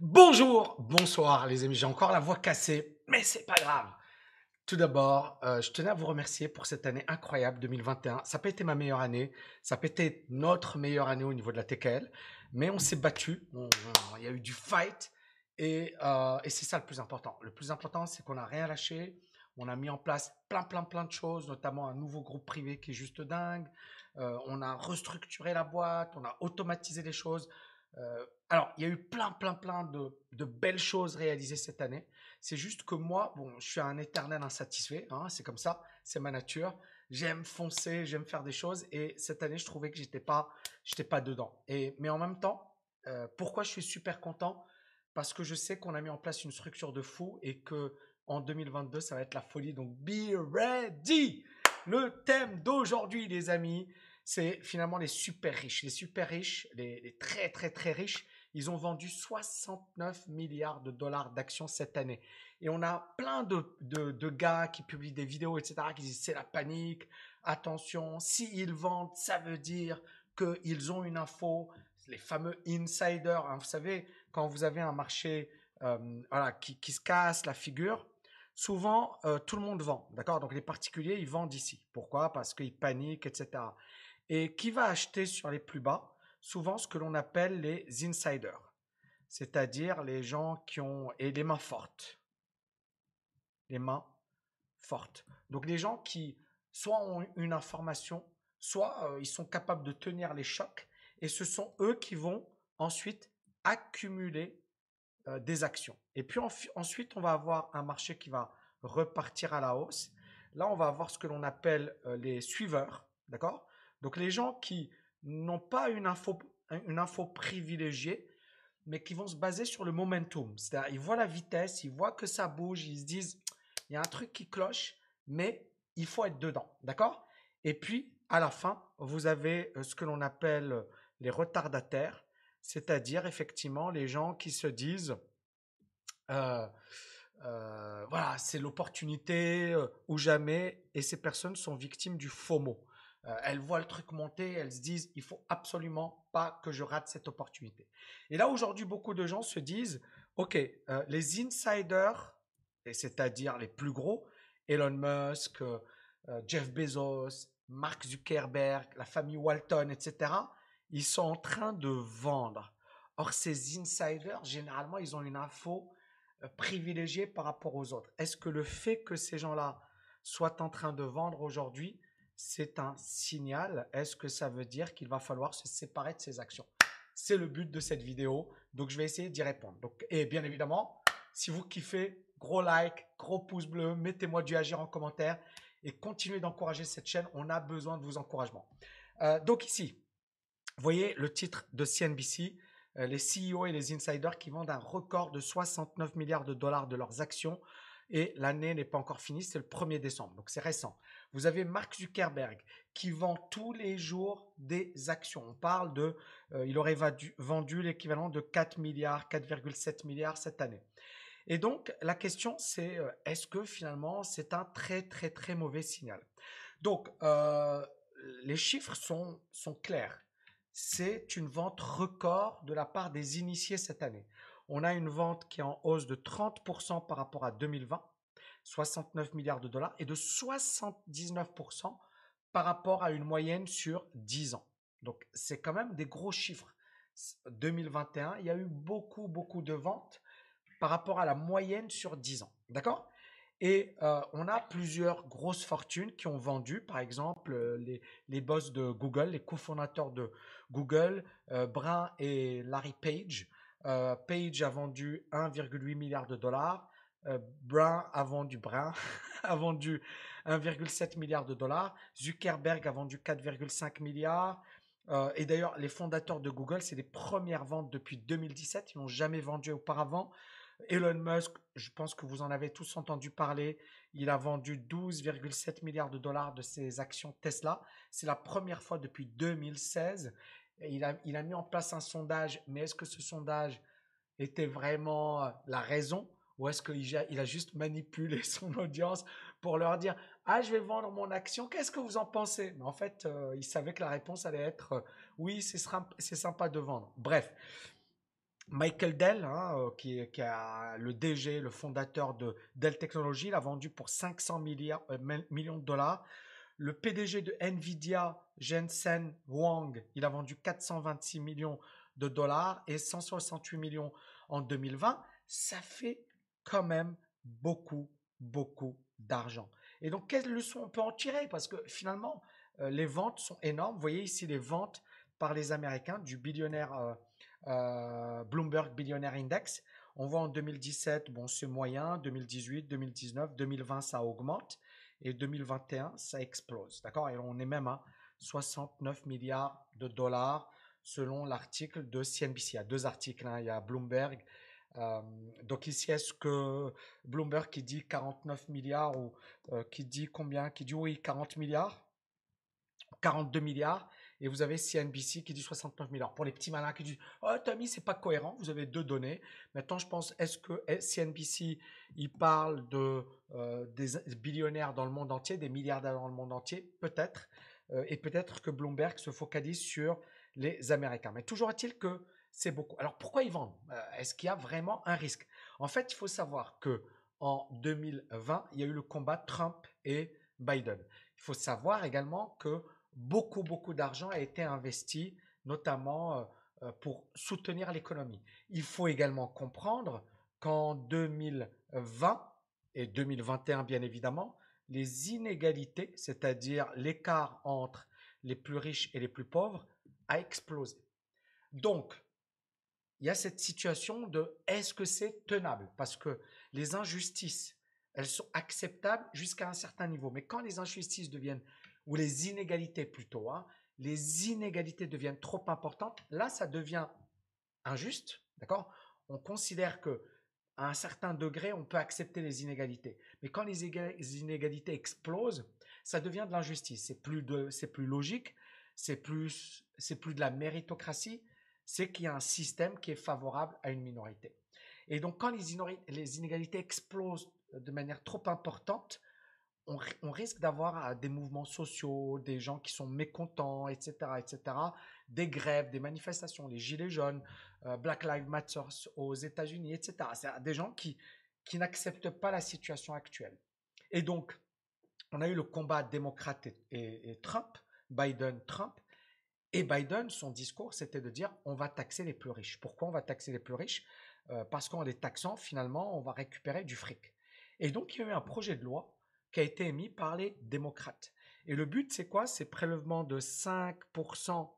Bonjour, bonsoir les amis, j'ai encore la voix cassée, mais c'est pas grave. Tout d'abord, euh, je tenais à vous remercier pour cette année incroyable 2021. Ça n'a pas été ma meilleure année, ça n'a pas été notre meilleure année au niveau de la TKL, mais on s'est battu, il y a eu du fight et, euh, et c'est ça le plus important. Le plus important, c'est qu'on n'a rien lâché, on a mis en place plein, plein, plein de choses, notamment un nouveau groupe privé qui est juste dingue. Euh, on a restructuré la boîte, on a automatisé les choses. Euh, alors, il y a eu plein, plein, plein de, belles choses réalisées cette année. C'est juste que moi, bon, je suis un éternel insatisfait. Hein, c'est comme ça, c'est ma nature. J'aime foncer, j'aime faire des choses. Et cette année, je trouvais que j'étais pas, j'étais pas dedans. Et mais en même temps, euh, pourquoi je suis super content? Parce que je sais qu'on a mis en place une structure de fou et que en 2022, ça va être la folie. Donc, be ready. Le thème d'aujourd'hui, les amis, c'est finalement les super riches. Les super riches, les, très très très riches, ils ont vendu 69 milliards de dollars d'actions cette année. Et on a plein de, de, gars qui publient des vidéos, etc., qui disent c'est la panique, attention, s'ils vendent, ça veut dire qu'ils ont une info, les fameux insiders. Hein. vous savez, quand vous avez un marché euh, voilà, qui, qui se casse la figure, souvent euh, tout le monde vend, d'accord? Donc les particuliers, ils vendent ici. Pourquoi? Parce qu'ils paniquent, etc. Et qui va acheter sur les plus bas Souvent ce que l'on appelle les insiders, c'est-à-dire les gens qui ont et les mains fortes, les mains fortes. Donc les gens qui soit ont une information, soit euh, ils sont capables de tenir les chocs, et ce sont eux qui vont ensuite accumuler euh, des actions. Et puis ensuite, on va avoir un marché qui va repartir à la hausse. Là, on va avoir ce que l'on appelle euh, les suiveurs, d'accord? Donc les gens qui n'ont pas une info, privilégiée, mais qui vont se baser sur le momentum. C'est-à-dire, ils voient la vitesse, ils voient que ça bouge, ils se disent, il y a un truc qui cloche, mais il faut être dedans, d'accord? Et puis, à la fin, vous avez euh, ce que l'on appelle les retardataires c'est-à-dire effectivement les gens qui se disent euh, euh, voilà, c'est l'opportunité euh, ou jamais, et ces personnes sont victimes du FOMO. Elles voient le truc monter, elles se disent il faut absolument pas que je rate cette opportunité. Et là aujourd'hui, beaucoup de gens se disent ok, les insiders, c'est-à-dire les plus gros, Elon Musk, Jeff Bezos, Mark Zuckerberg, la famille Walton, etc ils sont en train de vendre. Or, ces insiders, généralement, ils ont une info euh, privilégiée par rapport aux autres. Est-ce que le fait que ces gens-là soient en train de vendre aujourd'hui, c'est un signal Est-ce que ça veut dire qu'il va falloir se séparer de ces actions? C'est le but de cette vidéo. Donc, je vais essayer d'y répondre. Donc, et bien évidemment, si vous kiffez, gros like, gros pouce bleu, mettez-moi du agir en commentaire et continuez d'encourager cette chaîne. On a besoin de vos encouragements. Euh, donc ici, voyez le titre de CNBC, euh, les CEO et les insiders qui vendent un record de 69 milliards de dollars de leurs actions et l'année n'est pas encore finie, c'est le 1er décembre, donc c'est récent. Vous avez Mark Zuckerberg qui vend tous les jours des actions. On parle de, euh, il aurait vendu, l'équivalent de 4 milliards, 4,7 milliards cette année. Et donc la question c'est, euh, est-ce que finalement c'est un très très très mauvais signal? Donc les chiffres sont, sont clairs c'est une vente record de la part des initiés cette année. On a une vente qui est en hausse de 30% par rapport à 2020, 69 milliards de dollars, et de 79% par rapport à une moyenne sur 10 ans. Donc c'est quand même des gros chiffres. 2021, il y a eu beaucoup, beaucoup de ventes par rapport à la moyenne sur 10 ans. D'accord? Et euh, on a plusieurs grosses fortunes qui ont vendu, par exemple, euh, les, les boss de Google, les cofondateurs de Google, euh, Brun et Larry Page. Page a vendu 1,8 milliard de dollars. Brun a vendu a vendu 1,7 milliard de dollars. Zuckerberg a vendu 4,5 milliards. et d'ailleurs, les fondateurs de Google, c'est les premières ventes depuis 2017. Ils n'ont jamais vendu auparavant. Elon Musk, je pense que vous en avez tous entendu parler. Il a vendu 12,7 milliards de dollars de ses actions Tesla. C'est la première fois depuis 2016. Il, a, il a mis en place un sondage, mais est-ce que ce sondage était vraiment euh, la raison? Ou est-ce qu'il a, il a juste manipulé son audience pour leur dire Ah, je vais vendre mon action, qu'est-ce que vous en pensez Mais en fait, euh, il savait que la réponse allait être euh, Oui, c'est sympa de vendre. Bref, Michael Dell, hein, qui, qui a le DG, le fondateur de Dell Technologies, l'a vendu pour 500 milliards, millions de dollars. Le PDG de Nvidia, Jensen Huang, il a vendu 426 millions de dollars et 168 millions en 2020. Ça fait quand même beaucoup, beaucoup d'argent. Et donc, quelle leçon on peut en tirer? Parce que finalement, euh, les ventes sont énormes. Vous voyez ici les ventes par les Américains du billionnaire euh, euh, Bloomberg Billionaire Index. On voit en 2017, bon, c'est moyen, 2018, 2019, 2020, ça augmente, et 2021, ça explose. D'accord? Et on est même à 69 milliards de dollars selon l'article de CNBC. Il y a deux articles, hein. il y a Bloomberg. donc ici, est-ce que Bloomberg qui dit 49 milliards ou qui dit combien Qui dit oui, 40 milliards 42 milliards et vous avez CNBC qui dit 69 milliards. Pour les petits malins qui disent Oh, Tommy, c'est pas cohérent, vous avez deux données. Maintenant, je pense est-ce que CNBC il parle de euh, des billionnaires dans le monde entier, des milliardaires dans le monde entier? Peut-être. Euh, et peut-être que Bloomberg se focalise sur les Américains. Mais toujours est-il que c'est beaucoup. Alors pourquoi ils vendent? Euh, Est-ce qu'il y a vraiment un risque? En fait, il faut savoir que en 2020, il y a eu le combat Trump et Biden. Il faut savoir également que beaucoup, beaucoup d'argent a été investi, notamment euh, euh, pour soutenir l'économie. Il faut également comprendre qu'en 2020 et 2021, bien évidemment, les inégalités, c'est-à-dire l'écart entre les plus riches et les plus pauvres, a explosé. Donc, il y a cette situation de est-ce que c'est tenable? Parce que les injustices, elles sont acceptables jusqu'à un certain niveau. Mais quand les injustices deviennent ou les inégalités plutôt, hein, les inégalités deviennent trop importantes, là, ça devient injuste, d'accord? On considère que à un certain degré, on peut accepter les inégalités. Mais quand les inégalités explosent, ça devient de l'injustice. C'est plus de, c'est plus logique, c'est plus, plus de la méritocratie, c'est qu'il y a un système qui est favorable à une minorité. Et donc, quand les inégalités explosent de manière trop importante, on, risque d'avoir euh, des mouvements sociaux, des gens qui sont mécontents, etc., etc., des grèves, des manifestations, les gilets jaunes, euh, Black Lives Matter aux États-Unis, etc. C'est des gens qui, qui n'acceptent pas la situation actuelle. Et donc, on a eu le combat démocrate et, Trump, Biden-Trump. Et Biden, son discours, c'était de dire on va taxer les plus riches. Pourquoi on va taxer les plus riches? Euh, Parce qu'en les taxant, finalement, on va récupérer du fric. Et donc, il y a eu un projet de loi qui a été émis par les démocrates. Et le but, c'est quoi? C'est prélèvement de 5%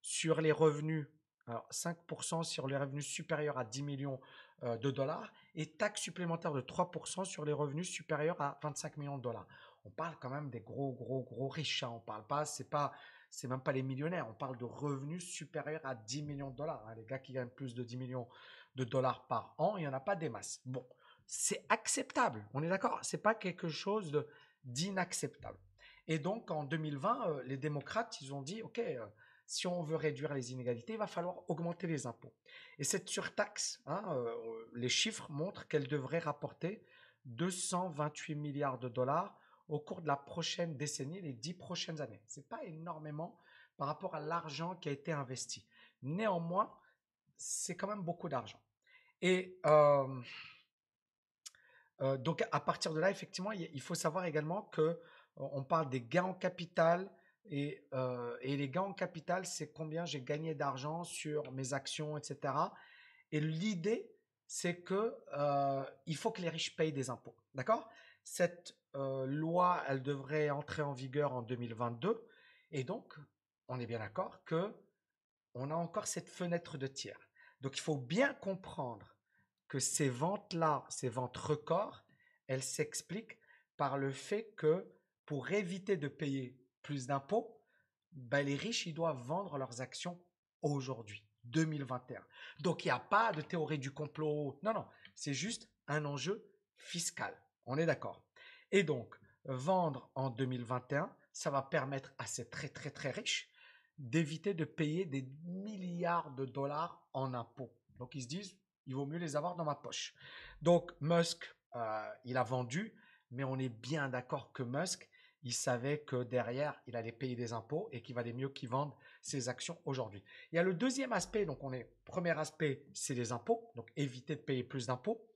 sur les revenus, alors 5% sur les revenus supérieurs à 10 millions euh, de dollars et taxe supplémentaire de 3% sur les revenus supérieurs à 25 millions de dollars. On parle quand même des gros, gros, gros riches. Hein. On parle pas, c'est pas, c'est même pas les millionnaires. On parle de revenus supérieurs à 10 millions de dollars. Hein. Les gars qui gagnent plus de 10 millions de dollars par an, il n'y en a pas des masses. Bon, c'est acceptable. On est d'accord? C'est pas quelque chose d'inacceptable. Et donc, en 2020, euh, les démocrates, ils ont dit, OK, euh, si on veut réduire les inégalités, il va falloir augmenter les impôts. Et cette surtaxe, hein, euh, les chiffres montrent qu'elle devrait rapporter 228 milliards de dollars au cours de la prochaine décennie, les dix prochaines années. Ce n'est pas énormément par rapport à l'argent qui a été investi. Néanmoins, c'est quand même beaucoup d'argent. Et donc à partir de là, effectivement, il faut savoir également que euh, on parle des gains en capital et, euh, et les gains en capital, c'est combien j'ai gagné d'argent sur mes actions, etc. Et l'idée, c'est que il faut que les riches payent des impôts, d'accord? Cette loi, elle devrait entrer en vigueur en 2022, et donc on est bien d'accord que on a encore cette fenêtre de tir. Donc il faut bien comprendre que ces ventes-là, ces ventes records, elles s'expliquent par le fait que pour éviter de payer plus d'impôts, ben les riches, ils doivent vendre leurs actions aujourd'hui, 2021. Donc il n'y a pas de théorie du complot. Non, non, c'est juste un enjeu fiscal. On est d'accord. Et donc, vendre en 2021, ça va permettre à ces très très très riches d'éviter de payer des milliards de dollars en impôts. Donc ils se disent, il vaut mieux les avoir dans ma poche. Donc Musk, euh, il a vendu, mais on est bien d'accord que Musk, il savait que derrière, il allait payer des impôts et qu'il valait mieux qu'il vende ses actions aujourd'hui. Il y a le deuxième aspect, donc on est, premier aspect, c'est les impôts, donc éviter de payer plus d'impôts.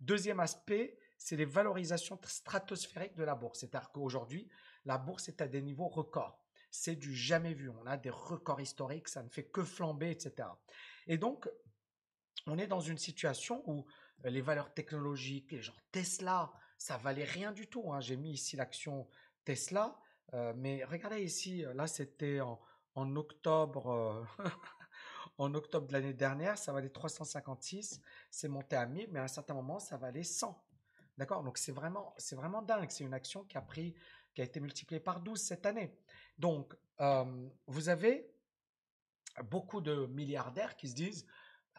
Deuxième aspect, c'est les valorisations stratosphériques de la bourse. C'est-à-dire qu'aujourd'hui, la bourse est à des niveaux records. C'est du jamais vu. On a des records historiques, ça ne fait que flamber, etc. Et donc, on est dans une situation où euh, les valeurs technologiques, genre Tesla, ça valait rien du tout. Hein. J'ai mis ici l'action Tesla, euh, mais regardez ici, là c'était en, octobre, euh, en octobre de l'année dernière, ça valait 356, c'est monté à 1000, mais à un certain moment, ça valait 100. D'accord? Donc c'est vraiment, c'est vraiment dingue. C'est une action qui a pris, qui a été multipliée par 12 cette année. Donc, vous avez beaucoup de milliardaires qui se disent,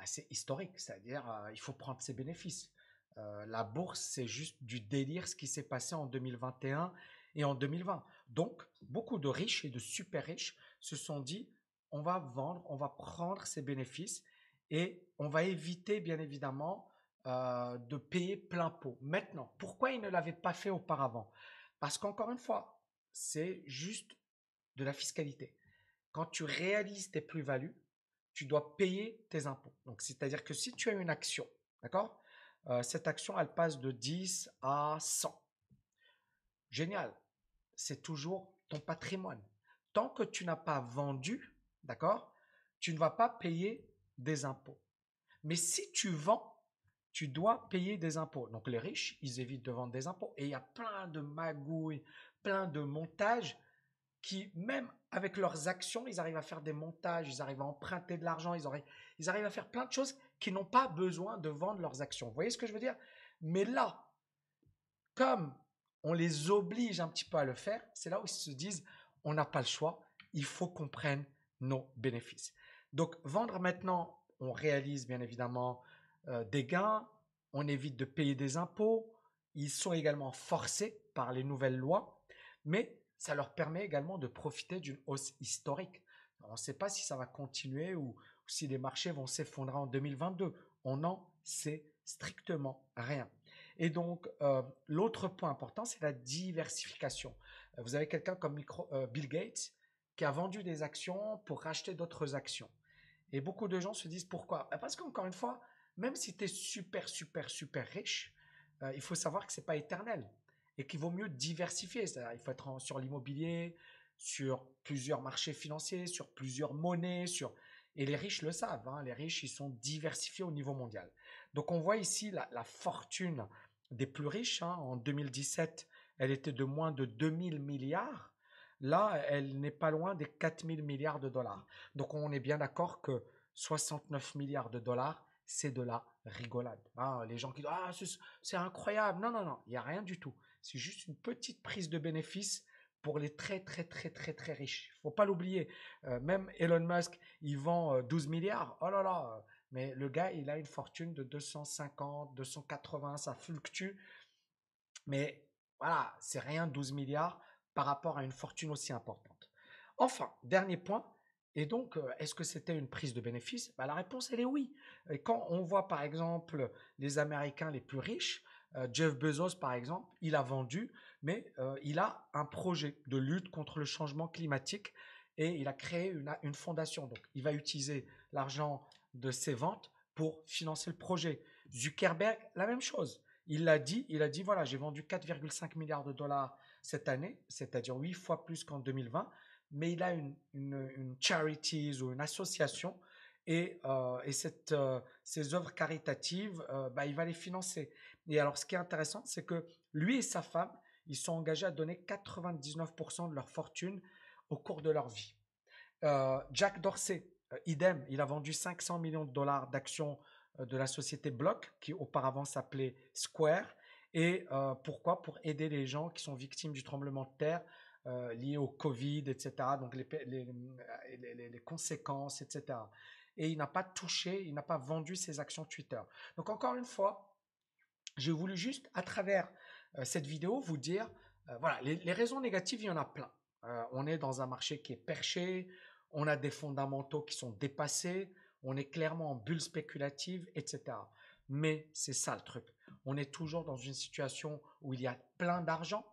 c'est historique, c'est-à-dire il faut prendre ses bénéfices. la bourse, c'est juste du délire ce qui s'est passé en 2021 et en 2020. Donc, beaucoup de riches et de super riches se sont dit, on va vendre, on va prendre ces bénéfices et on va éviter, bien évidemment, euh, de payer plein pot. Maintenant, pourquoi ils ne l'avaient pas fait auparavant? Parce qu'encore une fois, c'est juste de la fiscalité. Quand tu réalises tes plus-values, tu dois payer tes impôts. Donc, c'est-à-dire que si tu as une action, d'accord euh, Cette action, elle passe de 10 à 100. Génial c'est toujours ton patrimoine. Tant que tu n'as pas vendu, d'accord, tu ne vas pas payer des impôts. Mais si tu vends, tu dois payer des impôts. Donc les riches, ils évitent de vendre des impôts. Et il y a plein de magouilles, plein de montages qui, même avec leurs actions, ils arrivent à faire des montages, ils arrivent à emprunter de l'argent, ils, ils arrivent à faire plein de choses qui n'ont pas besoin de vendre leurs actions. Vous voyez ce que je veux dire? Mais là, comme on les oblige un petit peu à le faire, c'est là où ils se disent, on n'a pas le choix, il faut qu'on prenne nos bénéfices. Donc vendre maintenant, on réalise bien évidemment euh, des gains, on évite de payer des impôts, ils sont également forcés par les nouvelles lois, mais ça leur permet également de profiter d'une hausse historique. on ne sait pas si ça va continuer ou, si les marchés vont s'effondrer en 2022. On n'en sait strictement rien. Et donc, euh, l'autre point important, c'est la diversification. Euh, vous avez quelqu'un comme euh, Bill Gates qui a vendu des actions pour racheter d'autres actions. Et beaucoup de gens se disent pourquoi? Bah, Parce qu'encore une fois, même si tu es super, super, super riche, il faut savoir que ce n'est pas éternel et qu'il vaut mieux diversifier. Il faut être sur l'immobilier, sur plusieurs marchés financiers, sur plusieurs monnaies. Et les riches le savent, hein. les riches, ils sont diversifiés au niveau mondial. Donc on voit ici la, la fortune des plus riches. Hein. En 2017, elle était de moins de 2000 milliards. Là, elle n'est pas loin des 4000 milliards de dollars. Donc, on est bien d'accord que 69 milliards de dollars, c'est de la rigolade. Hein. les gens qui disent Ah, c'est incroyable. Non, non, non, il n'y a rien du tout. C'est juste une petite prise de bénéfice pour les très, très, très, très, très riches. Il faut pas l'oublier. Euh, même Elon Musk, il vend 12 euh, milliards. Oh là là, mais le gars, il a une fortune de 250, 280, ça fluctue. Mais voilà, c'est rien 12 milliards par rapport à une fortune aussi importante. Enfin, dernier point. Et donc, euh, est-ce que c'était une prise de bénéfice? Bah, La réponse, elle est oui. Quand on voit, par exemple, les Américains les plus riches, Jeff Bezos, par exemple, il a vendu, mais euh, il a un projet de lutte contre le changement climatique et il a créé une, une fondation. Donc, il va utiliser l'argent de ses ventes pour financer le projet. Zuckerberg, la même chose. Il l'a dit, il a dit voilà, j'ai vendu 4,5 milliards de dollars cette année, c'est-à-dire 8 fois plus qu'en 2020, mais il a une, une, charities ou une association et, euh, et cette, euh, ces œuvres caritatives, euh, bah, il va les financer. Et alors, ce qui est intéressant, c'est que lui et sa femme, ils sont engagés à donner 99% de leur fortune au cours de leur vie. Jack Dorsey, euh, idem, il a vendu 500 millions de dollars d'actions euh, de la société Block, qui auparavant s'appelait Square. Et euh, pourquoi? Pour aider les gens qui sont victimes du tremblement de terre lié au Covid, etc. Donc les, les, conséquences, etc. Et il n'a pas touché, il n'a pas vendu ses actions Twitter. Donc encore une fois, j'ai voulu juste, à travers cette vidéo, vous dire, voilà, les, raisons négatives, il y en a plein. on est dans un marché qui est perché, on a des fondamentaux qui sont dépassés, on est clairement en bulle spéculative, etc. Mais c'est ça le truc. On est toujours dans une situation où il y a plein d'argent,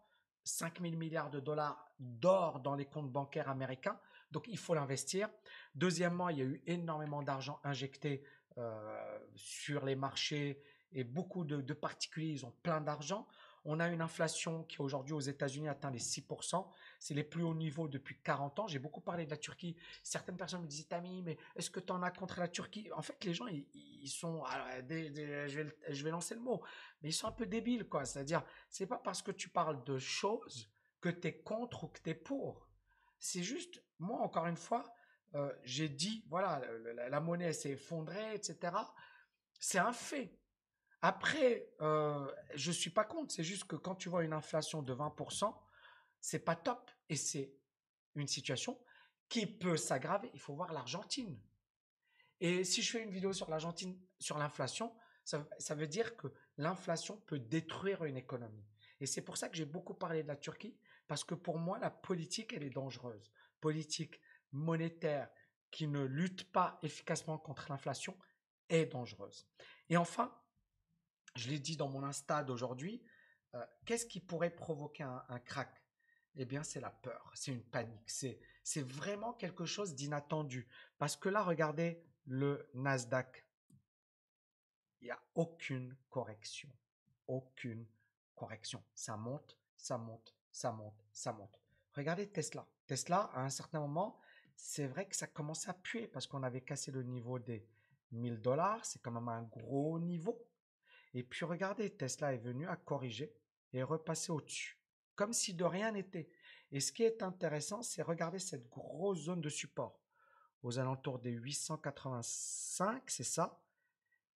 5 000 milliards de dollars d'or dans les comptes bancaires américains. Donc, il faut l'investir. Deuxièmement, il y a eu énormément d'argent injecté euh, sur les marchés et beaucoup de, particuliers, ils ont plein d'argent. On a une inflation qui aujourd'hui aux États-Unis atteint les 6%. C'est les plus hauts niveaux depuis 40 ans. J'ai beaucoup parlé de la Turquie. Certaines personnes me disaient, Tami, mais est-ce que tu en as contre la Turquie? En fait, les gens, ils, sont, je, vais, je vais lancer le mot, mais ils sont un peu débiles, quoi. C'est-à-dire, c'est pas parce que tu parles de choses que tu es contre ou que tu es pour. C'est juste, moi, encore une fois, euh, j'ai dit, voilà, la, monnaie s'est effondrée, etc. C'est un fait. Après, euh, je suis pas contre. C'est juste que quand tu vois une inflation de 20%, c'est pas top. Et c'est une situation qui peut s'aggraver. Il faut voir l'Argentine. Et si je fais une vidéo sur l'Argentine, sur l'inflation, ça, veut dire que l'inflation peut détruire une économie. Et c'est pour ça que j'ai beaucoup parlé de la Turquie, parce que pour moi, la politique, elle est dangereuse. Politique monétaire qui ne lutte pas efficacement contre l'inflation est dangereuse. Et enfin, je l'ai dit dans mon Insta d'aujourd'hui, euh, qu'est-ce qui pourrait provoquer un, crack? Eh bien, c'est la peur, c'est une panique, c'est, c'est vraiment quelque chose d'inattendu. Parce que là, regardez le Nasdaq. Il n'y a aucune correction. Aucune correction. Ça monte, ça monte, ça monte, ça monte. Regardez Tesla. Tesla, à un certain moment, c'est vrai que ça commençait à puer parce qu'on avait cassé le niveau des 1000 dollars. C'est quand même un gros niveau. Et puis regardez, Tesla est venu à corriger et repasser au-dessus, comme si de rien n'était. Et ce qui est intéressant, c'est regarder cette grosse zone de support aux alentours des 885, c'est ça.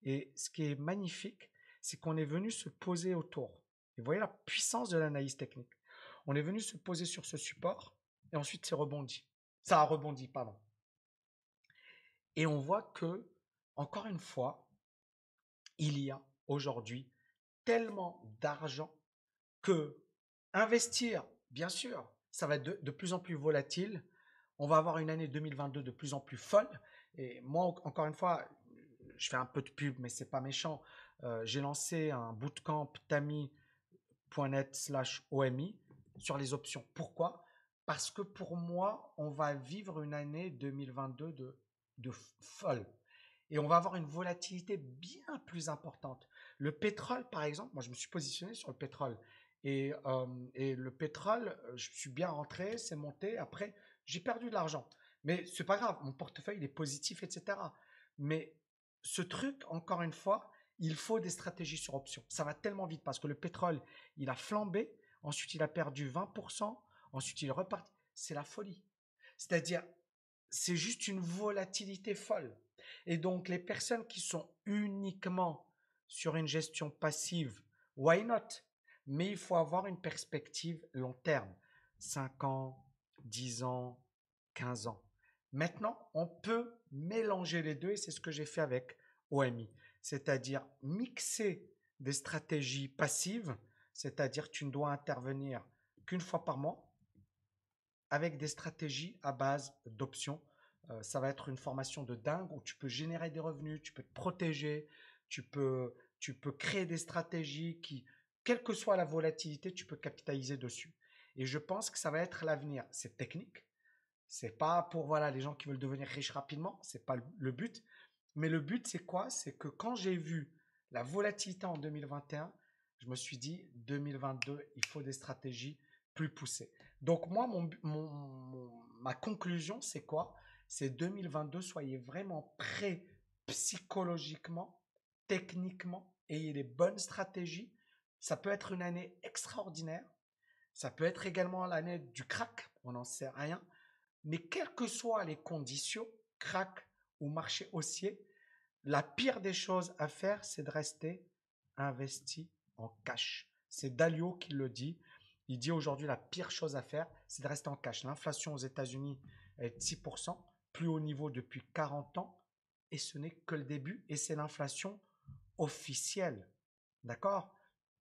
Et ce qui est magnifique, c'est qu'on est venu se poser autour. Et vous voyez la puissance de l'analyse technique. On est venu se poser sur ce support et ensuite c'est rebondi. Ça a rebondi, pardon. Et on voit que, encore une fois, il y a aujourd'hui tellement d'argent que investir, bien sûr, ça va être de, plus en plus volatile. On va avoir une année 2022 de plus en plus folle. Et moi, encore une fois, je fais un peu de pub, mais c'est pas méchant. Euh, j'ai lancé un bootcamp tami.net slash OMI sur les options. Pourquoi? Parce que pour moi, on va vivre une année 2022 de, de folle. Et on va avoir une volatilité bien plus importante. Le pétrole, par exemple, moi je me suis positionné sur le pétrole. Et, euh, et le pétrole, euh, je suis bien rentré, c'est monté. Après, j'ai perdu de l'argent. Mais c'est pas grave, mon portefeuille il est positif, etc. Mais ce truc, encore une fois, il faut des stratégies sur option. Ça va tellement vite parce que le pétrole, il a flambé, ensuite il a perdu 20%, ensuite il repart. C'est la folie. C'est-à-dire, c'est juste une volatilité folle. Et donc, les personnes qui sont uniquement sur une gestion passive, why not? Mais il faut avoir une perspective long terme, 5 ans, 10 ans, 15 ans. Maintenant, on peut mélanger les deux et c'est ce que j'ai fait avec OMI, c'est-à-dire mixer des stratégies passives, c'est-à-dire tu ne dois intervenir qu'une fois par mois avec des stratégies à base d'options. Euh, ça va être une formation de dingue où tu peux générer des revenus, tu peux te protéger, tu peux tu peux créer des stratégies qui, quelle que soit la volatilité, tu peux capitaliser dessus. Et je pense que ça va être l'avenir. C'est technique. C'est pas pour voilà les gens qui veulent devenir riches rapidement. C'est pas le but. Mais le but c'est quoi? C'est que quand j'ai vu la volatilité en 2021, je me suis dit 2022, il faut des stratégies plus poussées. Donc moi, mon, ma conclusion c'est quoi? C'est 2022, soyez vraiment prêts psychologiquement, techniquement ayez les bonnes stratégies. Ça peut être une année extraordinaire. Ça peut être également l'année du crack. On n'en sait rien. Mais quelles que soient les conditions, crack ou marché haussier, la pire des choses à faire, c'est de rester investi en cash. C'est Dalio qui le dit. Il dit aujourd'hui la pire chose à faire, c'est de rester en cash. L'inflation aux États-Unis est de 6%, plus haut niveau depuis 40 ans, et ce n'est que le début, et c'est l'inflation officielle. D'accord?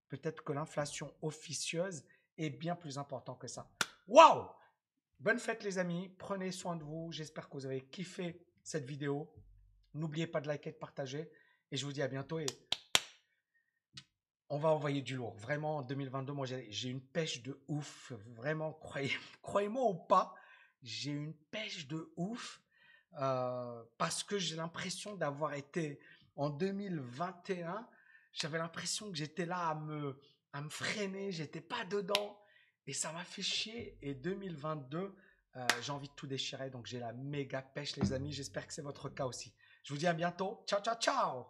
Peut-être que l'inflation officieuse est bien plus importante que ça. Waouh Bonne fête les amis, prenez soin de vous. J'espère que vous avez kiffé cette vidéo. N'oubliez pas de liker de partager. Et je vous dis à bientôt et on va envoyer du lourd. Vraiment, en 2022, moi, j'ai une pêche de ouf. Vraiment, croyez, croyez-moi ou pas, j'ai une pêche de ouf euh, parce que j'ai l'impression d'avoir été en 2021. J'avais l'impression que j'étais là à me, à me freiner, j'étais pas dedans et ça m'a fait chier. Et 2022, euh, j'ai envie de tout déchirer, donc j'ai la méga pêche, les amis. J'espère que c'est votre cas aussi. Je vous dis à bientôt. Ciao, ciao, ciao